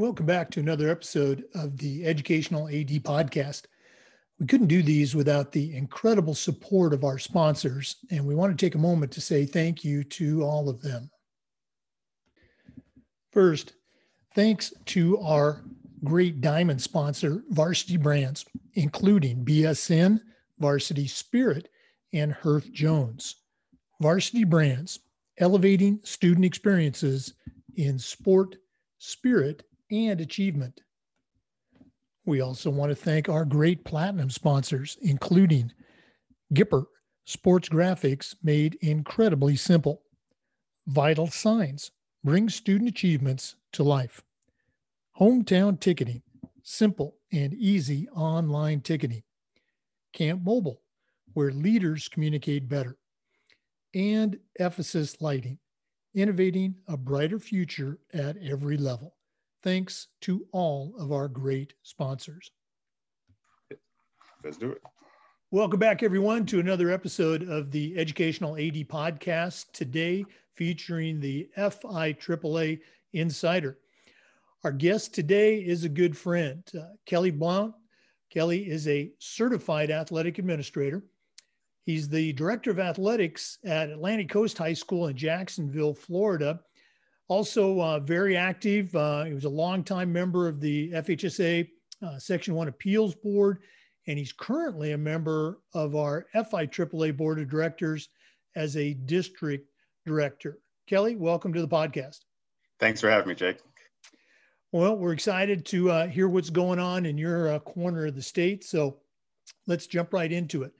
Welcome back to another episode of the Educational AD Podcast. We couldn't do these without the incredible support of our sponsors, and we want to take a moment to say thank you to all of them. First, thanks to our great diamond sponsor, Varsity Brands, including BSN, Varsity Spirit, and Herff Jones. Varsity Brands, elevating student experiences in sport, spirit, and achievement. We also want to thank our great platinum sponsors, including Gipper Sports Graphics, made incredibly simple. Vital Signs brings student achievements to life. Hometown Ticketing, simple and easy online ticketing. Camp Mobile, where leaders communicate better. And Ephesus Lighting, innovating a brighter future at every level. Thanks to all of our great sponsors. Let's do it. Welcome back, everyone, to another episode of the Educational AD Podcast. Today, featuring the FIAAA Insider. Our guest today is a good friend, uh, Kelly Blount. Kelly is a certified athletic administrator. He's the director of athletics at Atlantic Coast High School in Jacksonville, Florida. Also, uh, very active. Uh, he was a longtime member of the FHSAA uh, Section 1 Appeals Board, and he's currently a member of our FIAAA Board of Directors as a district director. Kelly, welcome to the podcast. Thanks for having me, Jake. Well, we're excited to uh, hear what's going on in your uh, corner of the state. So let's jump right into it.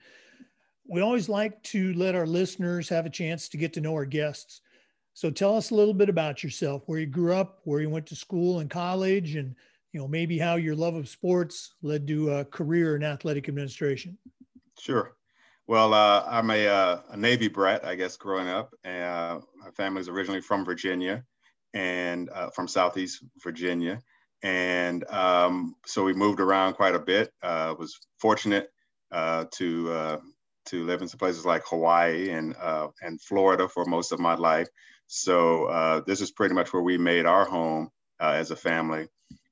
We always like to let our listeners have a chance to get to know our guests. So tell us a little bit about yourself, where you grew up, where you went to school and college, and you know maybe how your love of sports led to a career in athletic administration. Sure. Well, uh, I'm a, uh, a, Navy brat, I guess, growing up. Uh, my family's originally from Virginia and uh, from Southeast Virginia. And um, so we moved around quite a bit. Uh, was fortunate uh, to to live in some places like Hawaii and and Florida for most of my life. So uh, this is pretty much where we made our home uh, as a family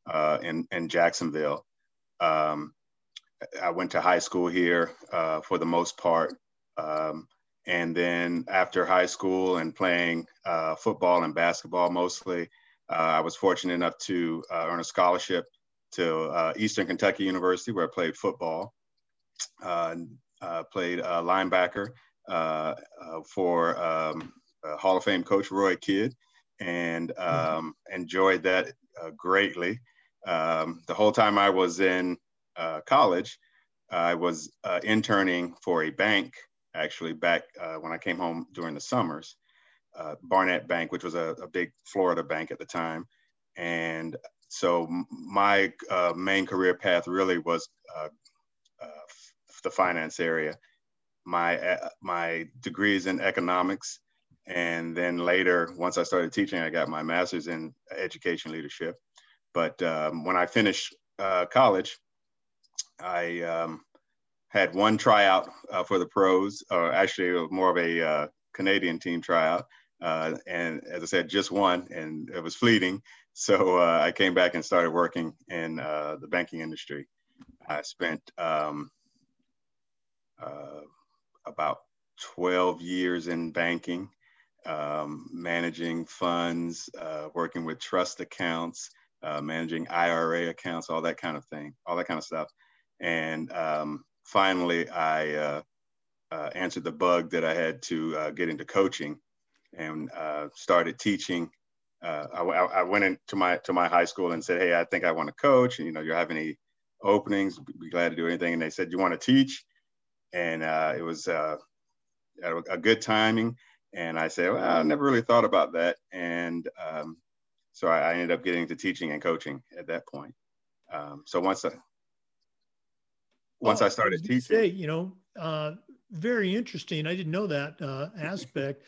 uh, in, in Jacksonville. Um, I went to high school here uh, for the most part. Um, and then after high school and playing uh, football and basketball mostly, I was fortunate enough to earn a scholarship to Eastern Kentucky University where I played football. Played linebacker for um, uh, Hall of Fame coach Roy Kidd, and mm-hmm. um, enjoyed that uh, greatly. Um, the whole time I was in uh, college, I was uh, interning for a bank, actually, back uh, when I came home during the summers, uh, Barnett Bank, which was a, a, big Florida bank at the time. And so my main career path really was the finance area. My, my degrees in economics and then later, once I started teaching, I got my master's in education leadership. But um, when I finished uh, college, I um, had one tryout uh, for the pros, or actually more of a uh, Canadian team tryout. Uh, and as I said, just one, and it was fleeting. So uh, I came back and started working in uh, the banking industry. I spent um, about 12 years in banking um, managing funds, uh, working with trust accounts, uh, managing IRA accounts, all that kind of thing, all that kind of stuff. And um, finally, I uh, uh answered the bug that I had to uh, get into coaching and uh, started teaching. I, I, went into my to my high school and said, "Hey, I think I want to coach. And, you know, you have any openings? Be glad to do anything." And they said, "You want to teach?" And it was a good timing and I said, well, I never really thought about that. And um, so I, I, ended up getting into teaching and coaching at that point. Um, so once I, once oh, I started teaching, say, you know, uh, very interesting. I didn't know that uh, aspect.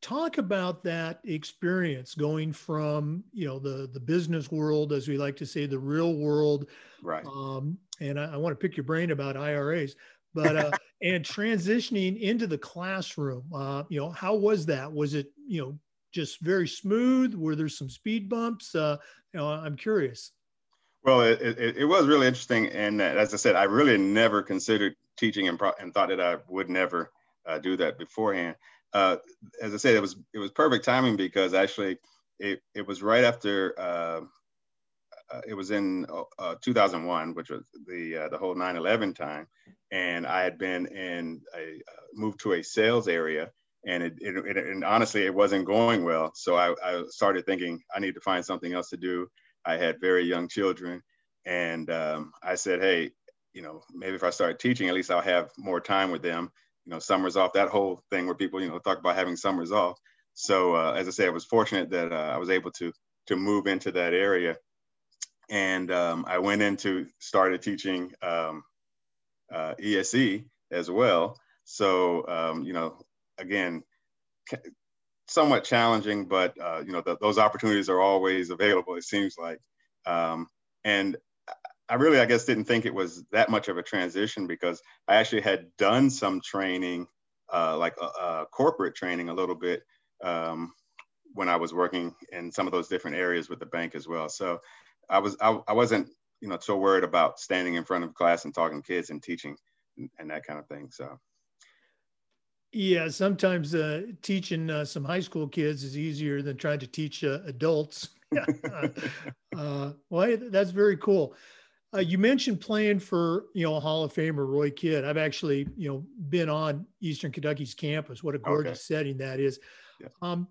Talk about that experience going from, you know, the the business world, as we like to say, the real world. Right. Um, and I, I want to pick your brain about IRAs, but uh, and transitioning into the classroom, uh, you know, how was that? Was it, you know, just very smooth? Were there some speed bumps? Uh, you know, I'm curious. Well, it, it, it, was really interesting. And as I said, I really never considered teaching and, pro- and thought that I would never uh, do that beforehand. Uh, as I said, it was it was perfect timing because actually it, it was right after uh, uh it was in uh, 2001, which was the uh, the whole 9/11 time, and I had been in a moved to a sales area, and it, it, it, and honestly it wasn't going well. So I, I started thinking I need to find something else to do. I had very young children, and um, I said, hey, you know, maybe if I start teaching, at least I'll have more time with them you know, summers off, that whole thing where people, you know, talk about having summers off. So uh, as I say, I was fortunate that uh, I was able to to move into that area, and um, I went into started teaching um, uh, ESE as well. So um, you know, again, somewhat challenging, but uh, you know, those opportunities are always available. It seems like, um, and I really, I guess, didn't think it was that much of a transition because I actually had done some training, uh, like a, a corporate training a little bit um, when I was working in some of those different areas with the bank as well. So I was, I, I wasn't, you know, so worried about standing in front of class and talking to kids and teaching and, and that kind of thing. So. Yeah, sometimes uh, teaching uh, some high school kids is easier than trying to teach uh, adults. uh, well, that's very cool. Uh, you mentioned playing for you know Hall of Famer Roy Kidd. I've actually you know been on Eastern Kentucky's campus. What a gorgeous okay. setting that is. Yeah. Um,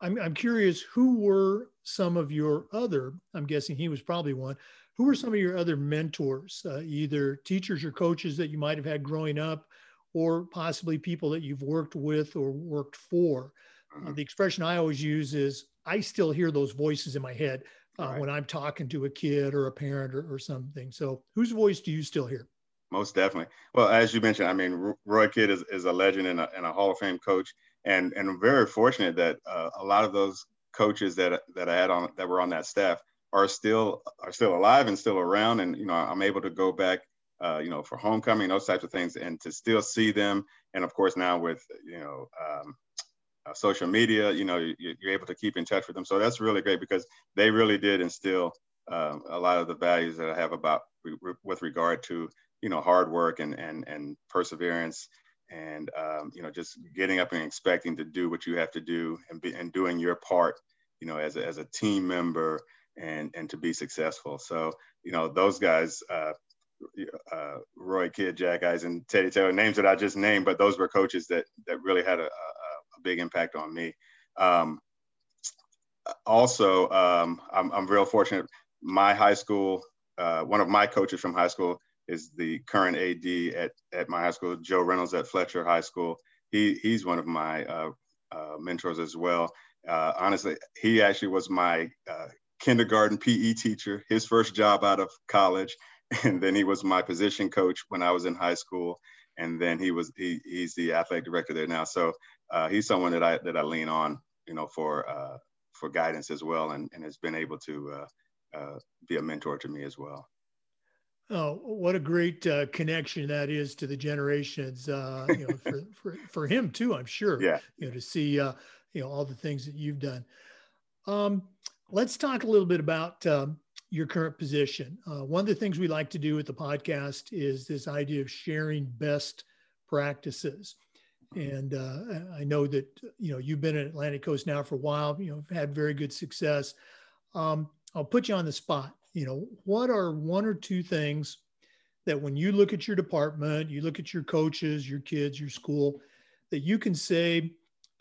I'm I'm curious who were some of your other. I'm guessing he was probably one. Who were some of your other mentors, uh, either teachers or coaches that you might have had growing up, or possibly people that you've worked with or worked for? Uh, mm-hmm. the expression I always use is I still hear those voices in my head uh, right. when I'm talking to a kid or a parent or, or, something. So, whose voice do you still hear? Most definitely. Well, as you mentioned, I mean, Roy Kidd is, is a legend and a, and a Hall of Fame coach, and and I'm very fortunate that uh, a lot of those coaches that that I had on that were on that staff are still are still alive and still around, and you know, I'm able to go back. Uh, you know, for homecoming, those types of things, and to still see them, and of course now with you know um, uh, social media, you know, you, are able to keep in touch with them. So that's really great because they really did instill um, a lot of the values that I have about with regard to, you know, hard work and and and perseverance and um, you know just getting up and expecting to do what you have to do and be and doing your part, you know, as a, as a team member and and to be successful. So you know those guys. Uh, uh, Roy Kidd, Jack Ison, Teddy Taylor, names that I just named, but those were coaches that that really had a, a a big impact on me. Um, also, um, I'm, I'm real fortunate. My high school, uh, one of my coaches from high school is the current AD at, at my high school, Joe Reynolds at Fletcher High School. He, he's one of my uh, uh, mentors as well. Uh, honestly, he actually was my uh, kindergarten PE teacher, his first job out of college. And then he was my position coach when I was in high school and then he was he, he's the athletic director there now. So uh, he's someone that I that I lean on, you know, for uh, for guidance as well, and, and has been able to be a mentor to me as well. Oh, what a great uh, connection that is to the generations, uh, you know, for, for, for him too, I'm sure. Yeah. You know, to see, you know, all the things that you've done. Um, let's talk a little bit about um, your current position. Uh, one of the things we like to do with the podcast is this idea of sharing best practices. And uh, I know that you know you've been at Atlantic Coast now for a while. You know, had very good success. Um, I'll put you on the spot. You know, what are one or two things that when you look at your department, you look at your coaches, your kids, your school, that you can say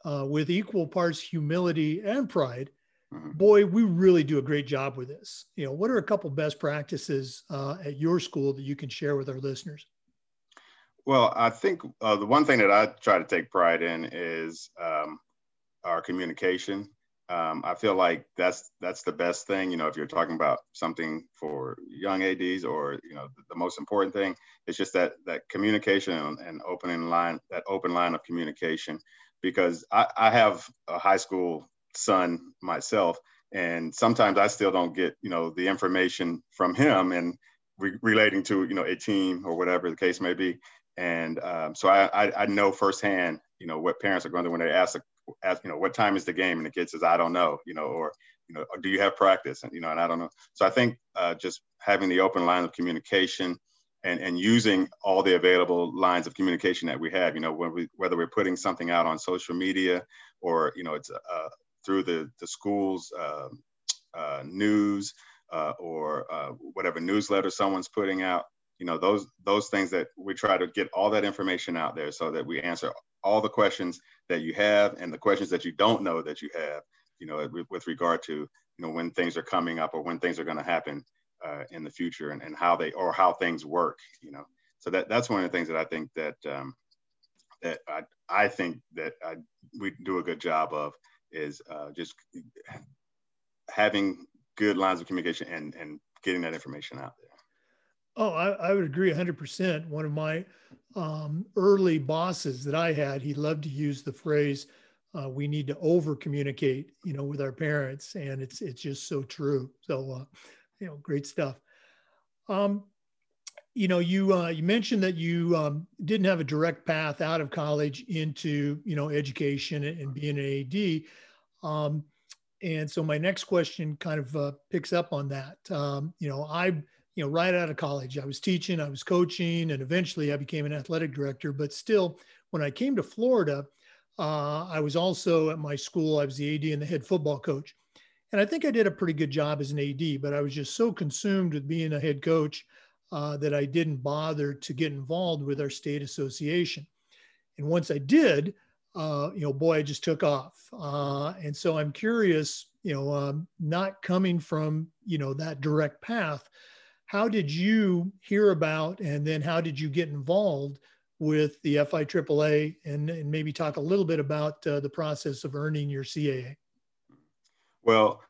uh, with equal parts humility and pride Mm-hmm. boy, we really do a great job with this. You know, what are a couple best practices uh, at your school that you can share with our listeners? Well, I think uh, the one thing that I try to take pride in is um, our communication. Um, I feel like that's that's the best thing. You know, if you're talking about something for young ads, or you know, the, the most important thing is just that that communication and, and opening line, that open line of communication. Because I, I have a high school son myself and sometimes i still don't get you know the information from him and re- relating to you know a team or whatever the case may be And um, so I, I, I, know firsthand, you know, what parents are going through when they ask, ask, you know, what time is the game? And the kid says, I don't know, you know, or, you know, do you have practice? And, you know, and I don't know. So I think uh, just having the open line of communication and, and using all the available lines of communication that we have, you know, when we, whether we're putting something out on social media or, you know, it's uh, through the, the school's uh, uh, news uh, or uh, whatever newsletter someone's putting out, you know, those, those things that we try to get all that information out there so that we answer all the questions that you have and the questions that you don't know that you have, you know, with, regard to, you know, when things are coming up or when things are going to happen uh, in the future and, and how they, or how things work, you know. So that, that's one of the things that I think that, um, that I, I think that I, we do a good job of is uh, just having good lines of communication and, and getting that information out there. Oh, I, I would agree 100%. One of my um, early bosses that I had, he loved to use the phrase, uh, we need to over communicate, you know, with our parents. And it's, it's just so true. So, uh, you know, great stuff. Um, you know, you uh, you mentioned that you um, didn't have a direct path out of college into you know education and being an AD. Um, and so my next question kind of uh, picks up on that. Um, you know, I you know right out of college, I was teaching, I was coaching, and eventually I became an athletic director. But still, when I came to Florida, uh, I was also at my school. I was the AD and the head football coach. And I think I did a pretty good job as an AD, but I was just so consumed with being a head coach uh, that I didn't bother to get involved with our state association. And once I did, uh, you know, boy, I just took off. Uh, and so I'm curious, you know, um, not coming from, you know, that direct path, how did you hear about and then how did you get involved with the FIAAA and, and maybe talk a little bit about uh, the process of earning your CAA? Well,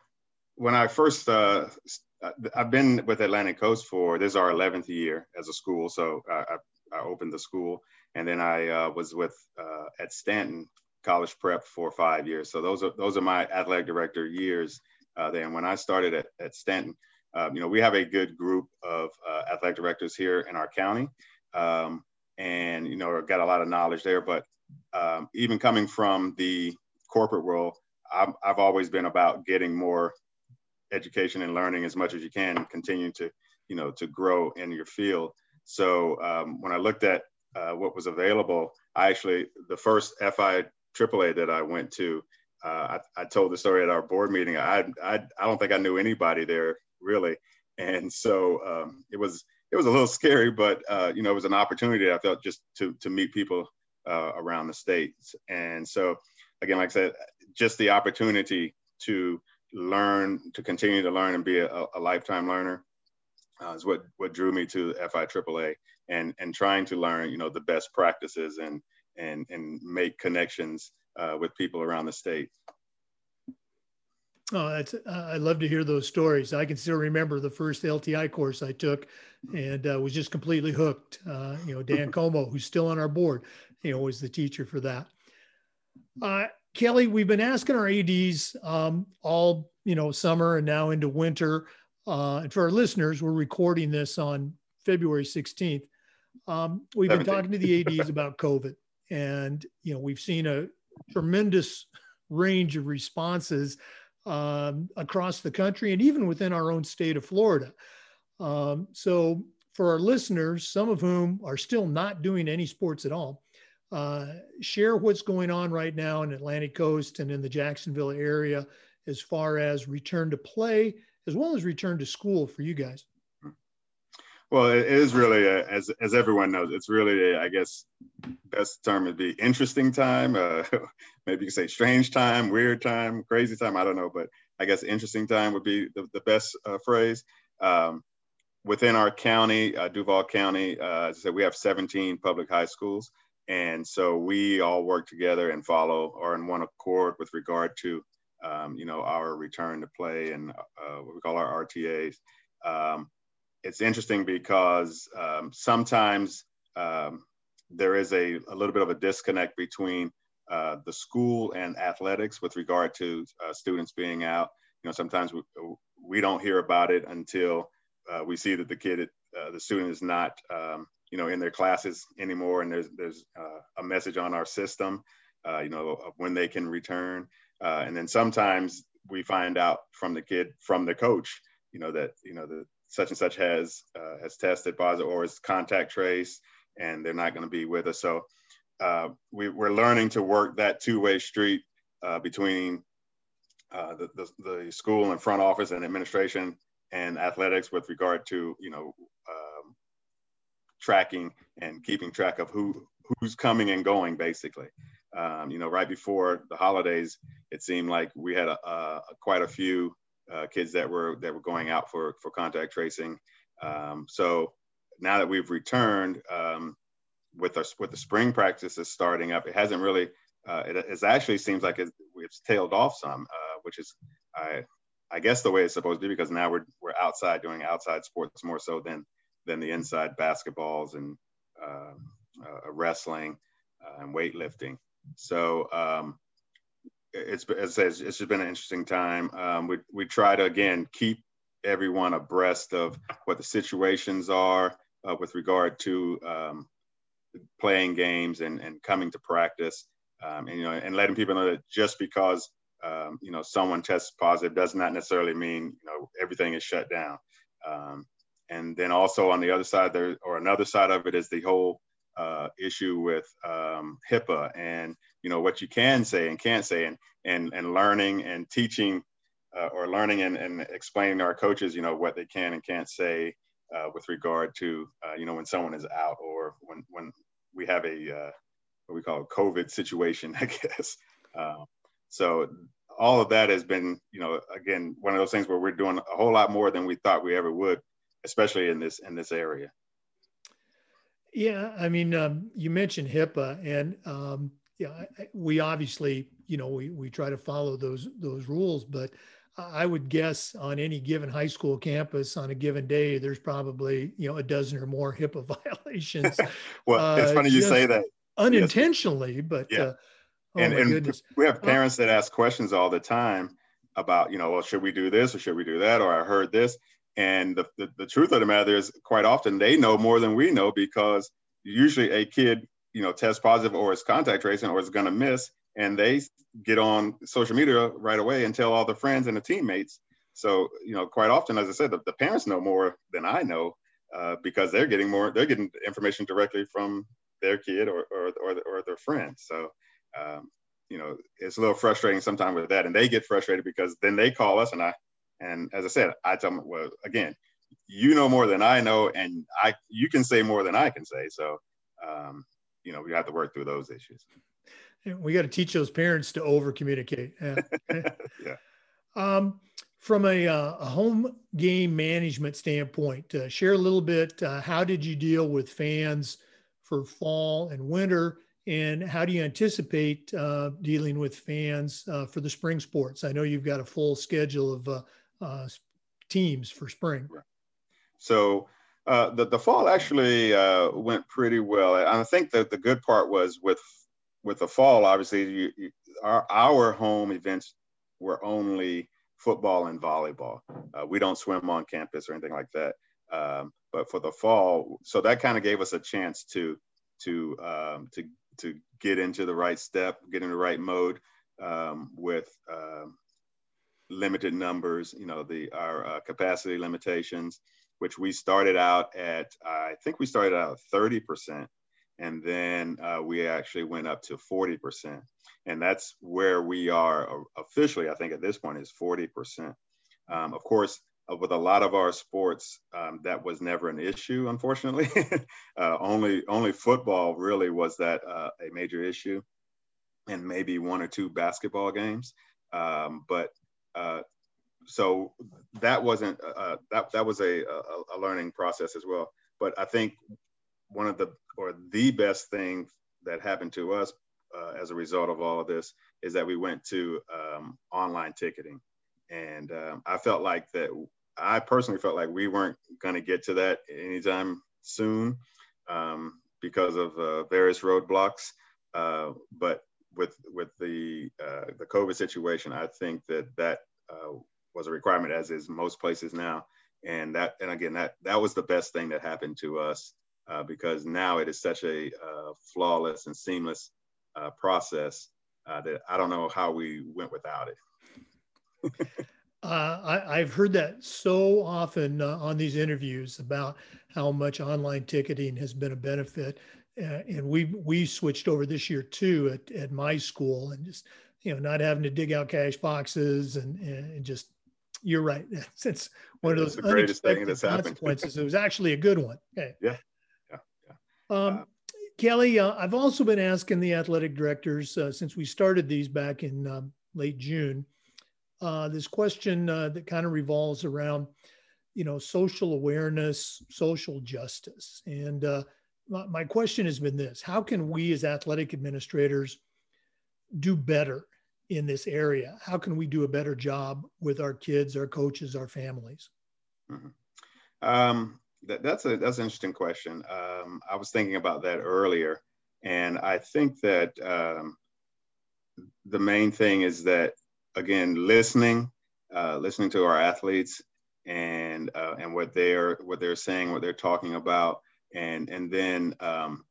when I first uh, I've been with Atlantic Coast for this is our 11th year as a school. So I, I, opened the school, and then I uh, was with uh, at Stanton College Prep for five years. So those are those are my athletic director years. Uh, and when I started at, at Stanton, um, you know, we have a good group of uh, athletic directors here in our county, um, and you know, got a lot of knowledge there. But um, even coming from the corporate world, I've, I've always been about getting more education and learning as much as you can, continue to, you know, to grow in your field. So um, when I looked at uh, what was available, I actually, the first FI AAA that I went to, uh, I, I, told the story at our board meeting. I, I, I don't think I knew anybody there really. And so um, it was, it was a little scary, but uh, you know, it was an opportunity I felt just to, to meet people uh, around the states. And so again, like I said, just the opportunity to learn, to continue to learn and be a, a lifetime learner uh, is what, what drew me to FIAAA and, and trying to learn, you know, the best practices and, and, and make connections uh, with people around the state. Oh, that's, uh, I love to hear those stories. I can still remember the first LTI course I took and uh, was just completely hooked. Uh, you know, Dan Como, who's still on our board, you know, was the teacher for that. Uh, Kelly, we've been asking our ADs um, all you know summer and now into winter. Uh, and for our listeners, we're recording this on February 16th. Um, we've been talking to the ADs about COVID, and you know we've seen a tremendous range of responses um, across the country and even within our own state of Florida. Um, so for our listeners, some of whom are still not doing any sports at all, uh, share what's going on right now in Atlantic Coast and in the Jacksonville area as far as return to play as well as return to school for you guys. Well, it is really, a, as as everyone knows, it's really, a, I guess, best term would be interesting time. Uh, maybe you could say strange time, weird time, crazy time. I don't know, but I guess interesting time would be the, the best uh, phrase. Um, within our county, uh, Duval County, uh, as I said, we have 17 public high schools. And so we all work together and follow or in one accord with regard to, um, you know, our return to play and uh, what we call our RTAs. Um, it's interesting because um, sometimes um, there is a, a little bit of a disconnect between uh, the school and athletics with regard to uh, students being out. You know, sometimes we, we don't hear about it until uh, we see that the kid, uh, the student is not um, you know, in their classes anymore. And there's there's uh, a message on our system, uh, you know, of when they can return. And then sometimes we find out from the kid, from the coach, you know, that you know the such and such has uh, has tested positive or is contact trace, and they're not going to be with us. So uh, we, are learning to work that two-way street uh, between the, the, the school and front office and administration and athletics with regard to you know tracking and keeping track of who who's coming and going basically um, you know right before the holidays it seemed like we had a, a quite a few uh, kids that were that were going out for for contact tracing um, so now that we've returned um, with our with the spring practices starting up it hasn't really uh, it, it actually seems like it's, it's tailed off some uh, which is I I guess the way it's supposed to be because now we're we're outside doing outside sports more so than than the inside basketballs and uh, uh, wrestling uh, and weightlifting. So um, it's as it's just been an interesting time. Um, we we try to again keep everyone abreast of what the situations are uh, with regard to um, playing games and, and coming to practice, um, and you know, and letting people know that just because um, you know someone tests positive does not necessarily mean you know everything is shut down. Um, and then also on the other side there or another side of it is the whole uh, issue with um, HIPAA and you know what you can say and can't say and and and learning and teaching uh, or learning and, and explaining to our coaches you know what they can and can't say uh, with regard to uh, you know when someone is out or when when we have a uh, what we call a COVID situation I guess um, so all of that has been you know again one of those things where we're doing a whole lot more than we thought we ever would especially in this in this area. Yeah, I mean, um, you mentioned HIPAA, and um, yeah, we obviously, you know, we we try to follow those those rules, but I would guess on any given high school campus on a given day, there's probably you know a dozen or more HIPAA violations. well, it's funny uh, you say that unintentionally, yes. but yeah. Uh, oh and, and we have parents that ask questions all the time about you know well should we do this or should we do that or I heard this and the, the, the, truth of the matter is, quite often they know more than we know because usually a kid, you know, test positive or is contact tracing or is going to miss, and they get on social media right away and tell all the friends and the teammates. So, you know, quite often, as I said, the, the parents know more than I know uh, because they're getting more, they're getting information directly from their kid or, or, or, or their friends. So, um, you know, it's a little frustrating sometimes with that. And they get frustrated because then they call us and I, and as I said, I tell them, well, again, you know more than I know, and I you can say more than I can say. So, um, you know, we have to work through those issues. We got to teach those parents to over communicate. Yeah. yeah. Um, from a, uh, a, home game management standpoint, uh, share a little bit. Uh, how did you deal with fans for fall and winter? And how do you anticipate uh, dealing with fans uh, for the spring sports? I know you've got a full schedule of uh, uh, teams for spring. So uh, the the fall actually uh, went pretty well. And I think that the good part was with with the fall. Obviously, you, you, our our home events were only football and volleyball. Uh, we don't swim on campus or anything like that. Um, but for the fall, so that kind of gave us a chance to to um, to to get into the right step, get in the right mode um, with um, limited numbers, you know, the our uh, capacity limitations, which we started out at, I think we started out at 30%, and then uh, we actually went up to 40%. And that's where we are officially, I think at this point is 40%. Um, of course, uh, with a lot of our sports, um, that was never an issue, unfortunately. uh, only, only football really was that uh, a major issue, and maybe one or two basketball games. Um, but uh, so that wasn't uh, uh, that that was a, a, a learning process as well. But I think one of the or the best thing that happened to us uh, as a result of all of this is that we went to um, online ticketing, and um, I felt like that. I personally felt like we weren't going to get to that anytime soon um, because of uh, various roadblocks. Uh, but with with the uh, the COVID situation, I think that that uh, was a requirement, as is most places now. And that and again that that was the best thing that happened to us uh, because now it is such a uh, flawless and seamless uh, process uh, that I don't know how we went without it. Uh, I, have heard that so often on these interviews about how much online ticketing has been a benefit. and we we switched over this year too at, at my school and just you know not having to dig out cash boxes and, and just you're right. It's one of those the greatest thing that's consequences. it was actually a good one. Okay. Yeah. Yeah. yeah. Um, uh, Kelly, uh, I've also been asking the athletic directors uh, since we started these back in um, late June. Uh, this question uh, that kind of revolves around, you know, social awareness, social justice, and uh, my, my question has been this: How can we, as athletic administrators, do better in this area? How can we do a better job with our kids, our coaches, our families? Mm-hmm. Um, that, that's a that's an interesting question. Um, I was thinking about that earlier, and I think that um, the main thing is that again, listening, uh, listening to our athletes and uh, and what they're what they're saying, what they're talking about, and and then um,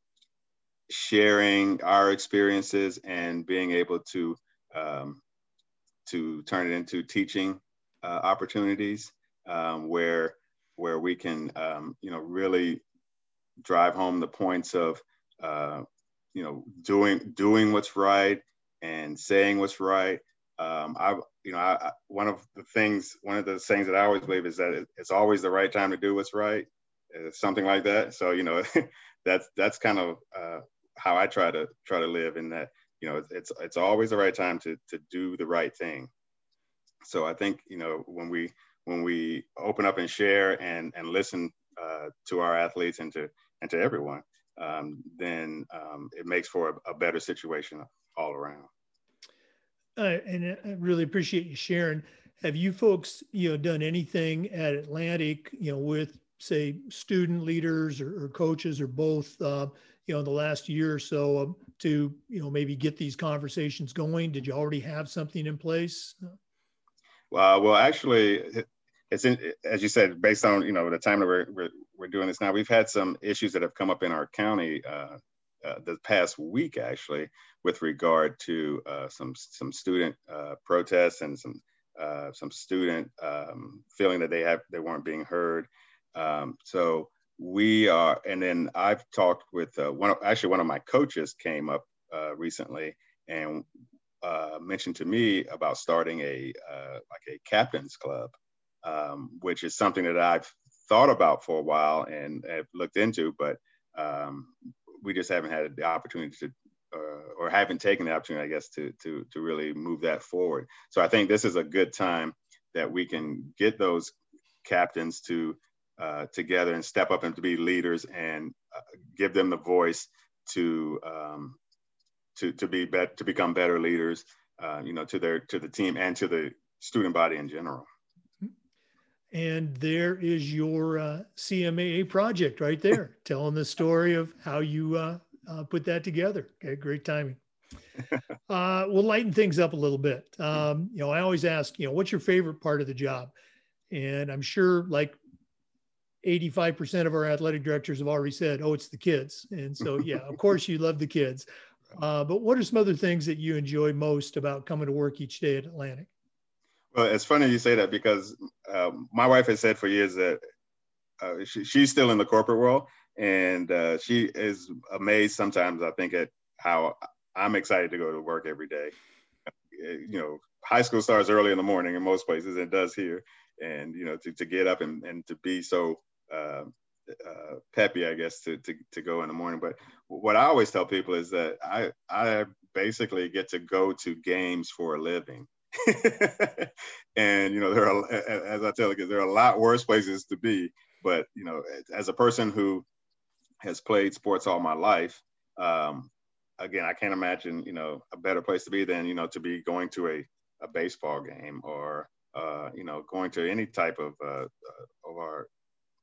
sharing our experiences and being able to um, to turn it into teaching uh, opportunities um, where where we can um, you know really drive home the points of uh, you know doing doing what's right and saying what's right. Um, I you know I, one of the things one of the things that I always believe is that it's always the right time to do what's right, uh, something like that. So you know that's that's kind of uh, how I try to try to live in that you know it's it's always the right time to to do the right thing. So i think you know when we when we open up and share and and listen uh, to our athletes and to and to everyone um, then um, it makes for a, a, better situation all around. Uh, and i really appreciate you sharing. Have you folks you know done anything at atlantic you know with say student leaders or, or coaches or both uh, you know in the last year or so um, to you know maybe get these conversations going? Did you already have something in place? Well, well, actually, it's in, as you said, based on you know the time that we're, we're, we're doing this now. We've had some issues that have come up in our county uh, uh, the past week, actually, with regard to uh, some some student uh, protests and some uh, some student um, feeling that they have they weren't being heard. Um, so we are, and then I've talked with uh, one, of, actually one of my coaches came up uh, recently and uh, mentioned to me about starting a uh, like a captains club, um, which is something that I've thought about for a while and have looked into, but um, we just haven't had the opportunity to, uh, or haven't taken the opportunity, I guess, to to to really move that forward. So I think this is a good time that we can get those captains to uh, together and step up and to be leaders and uh, give them the voice to um, to to be bet to become better leaders, uh, you know, to their to the team and to the student body in general. And there is your uh, CMAA project right there, telling the story of how you uh, uh, put that together. Okay, great timing. uh, we'll lighten things up a little bit. Um, you know, I always ask, you know, what's your favorite part of the job? And I'm sure, like 85% of our athletic directors have already said, oh, it's the kids. And so, yeah, of course you love the kids. Uh, but what are some other things that you enjoy most about coming to work each day at Atlantic? Well, it's funny you say that because um, my wife has said for years that uh, she, she's still in the corporate world and uh, she is amazed sometimes, I think, at how I'm excited to go to work every day. You know, high school starts early in the morning in most places, it does here. And, you know, to, to get up and, and to be so uh, uh, peppy, I guess, to, to, to go in the morning. But what I always tell people is that I, I basically get to go to games for a living. and, you know, there are, as I tell you, there are a lot worse places to be. But, you know, as a person who has played sports all my life, um, again, I can't imagine, you know, a better place to be than, you know, to be going to a, a baseball game or, uh, you know, going to any type of, uh, uh of our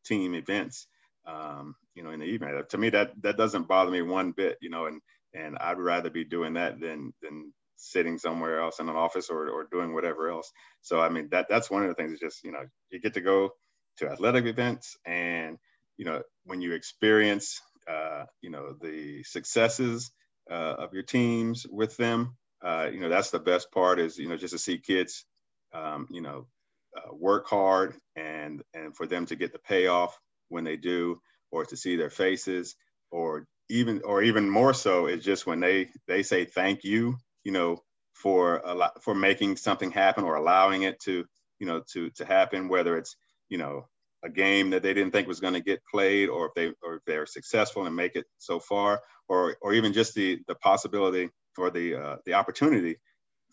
team events, um, you know, in the evening. To me, that that doesn't bother me one bit, you know, and and I'd rather be doing that than than sitting somewhere else in an office or, or doing whatever else. So I mean that that's one of the things is just, you know, you get to go to athletic events and you know, when you experience, uh, you know, the successes uh, of your teams with them, uh, you know, that's the best part is, you know, just to see kids, um, you know, uh, work hard and, and for them to get the payoff when they do, or to see their faces, or even, or even more so is just when they, they say thank you, you know, for a lot, for making something happen or allowing it to, you know, to, to happen, whether it's, you know, a game that they didn't think was going to get played, or if they or if they're successful and make it so far, or or even just the the possibility or the uh, the opportunity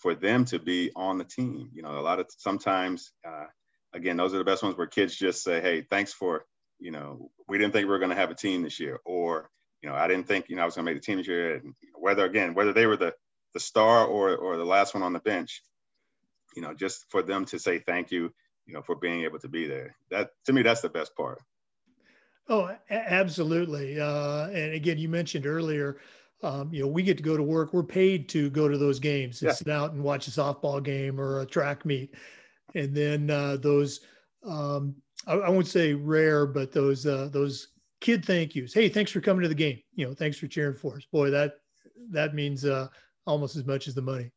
for them to be on the team. You know, a lot of sometimes, uh, again, those are the best ones where kids just say, "Hey, thanks for you know, we didn't think we were going to have a team this year," or you know, I didn't think you know I was going to make the team this year. And whether again, whether they were the the star or or the last one on the bench, you know, just for them to say thank you you know, for being able to be there. That to me, that's the best part. Oh, absolutely. Uh, and again, you mentioned earlier, um, you know, we get to go to work. We're paid to go to those games, yeah. sit out and watch a softball game or a track meet, and then uh, those, um, I, I, won't say rare, but those uh, those kid thank yous. Hey, thanks for coming to the game. You know, thanks for cheering for us. Boy, that that means uh, almost as much as the money.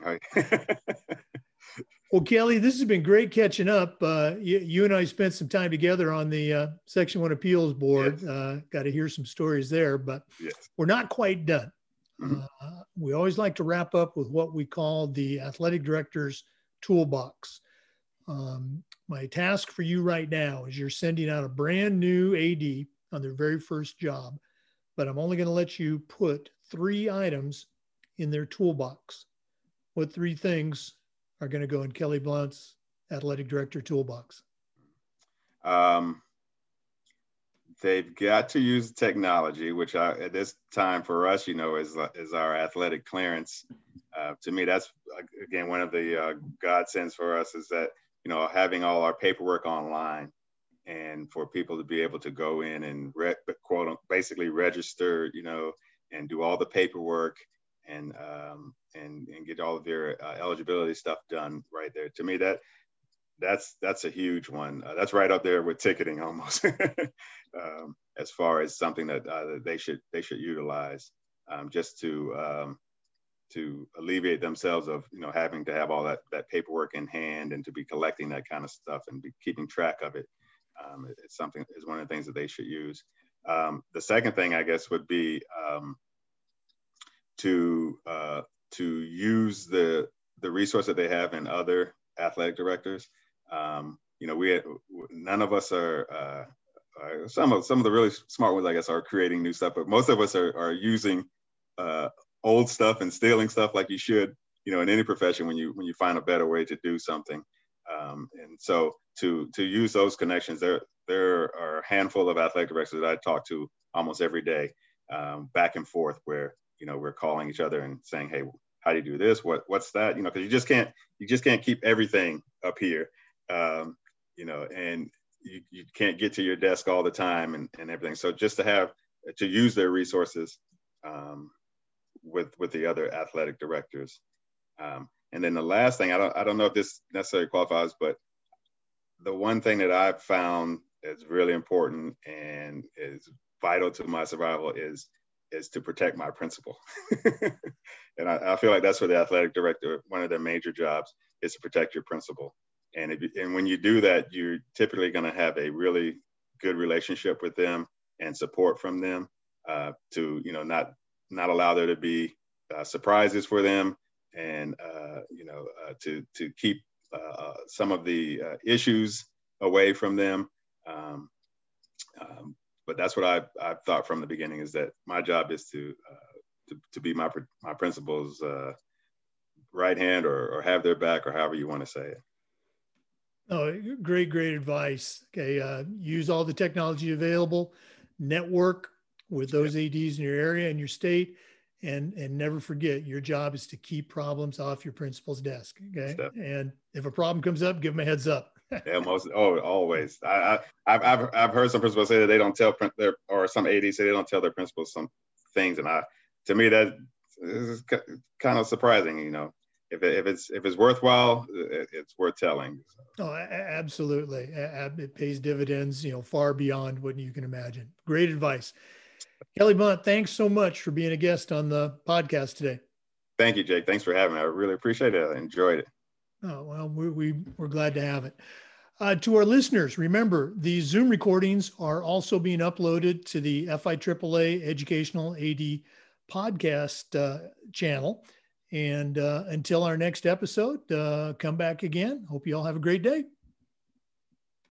right. Well, Kelly, this has been great catching up. Uh, you, you, and I spent some time together on the uh, Section 1 Appeals Board. Yes. Uh, got to hear some stories there, but yes. we're not quite done. Mm-hmm. Uh, we always like to wrap up with what we call the athletic director's toolbox. Um, my task for you right now is you're sending out a brand new AD on their very first job, but I'm only going to let you put three items in their toolbox. What three things are going to go in Kelly Blount's athletic director toolbox? Um, they've got to use technology, which I, at this time for us, you know, is, is our athletic clearance. Uh, to me, that's again one of the uh, godsends for us is that you know having all our paperwork online and for people to be able to go in and re- quote basically register, you know, and do all the paperwork and um, and and get all of your uh, eligibility stuff done right there. To me, that that's that's a huge one. Uh, that's right up there with ticketing almost, um, as far as something that, uh, that they should they should utilize um, just to um, to alleviate themselves of you know having to have all that that paperwork in hand and to be collecting that kind of stuff and be keeping track of it. Um, it's something is one of the things that they should use. Um, the second thing I guess would be um, to uh, to use the the resource that they have in other athletic directors. Um, you know, we none of us are, uh, are, some of some of the really smart ones, I guess, are creating new stuff, but most of us are are using uh, old stuff and stealing stuff like you should. You know, in any profession, when you when you find a better way to do something, um, and so to to use those connections, there there are a handful of athletic directors that I talk to almost every day, um, back and forth, where you know we're calling each other and saying hey how do you do this? What what's that? You know because you just can't you just can't keep everything up here. Um, you know and you, you can't get to your desk all the time and, and everything. So just to have to use their resources um, with with the other athletic directors. Um, and then the last thing i don't i don't know if this necessarily qualifies but the one thing that i've found is really important and is vital to my survival is is to protect my principal. and I, I, feel like that's what the athletic director, one of their major jobs is to protect your principal. And, if, and when you do that, you're typically going to have a really good relationship with them and support from them uh, to, you know, not, not allow there to be uh, surprises for them and, uh, you know, uh, to, to keep uh, some of the uh, issues away from them. Um, um, but that's what I've, I've thought from the beginning is that my job is to uh, to, to be my my principal's uh, right hand or, or have their back or however you want to say it. Oh, great, great advice. Okay, uh, use all the technology available, network with those ads in your area and your state, and and never forget your job is to keep problems off your principal's desk. Okay, Step. and if a problem comes up, give them a heads up yeah, most oh always. I, I I've I've heard some principals say that they don't tell their or some ADs say they don't tell their principals some things, and I to me that is kind of surprising. You know, if, it, if it's if it's worthwhile, it, it's worth telling. Oh, absolutely, it pays dividends, you know, far beyond what you can imagine. Great advice, Kelly Blount. Thanks so much for being a guest on the podcast today. Thank you, Jake. Thanks for having me. I really appreciate it. I enjoyed it. Oh well, we, we we're glad to have it. Uh, to our listeners, remember these Zoom recordings are also being uploaded to the FIAAA Educational AD podcast uh, channel. And uh, until our next episode, uh, come back again. Hope you all have a great day.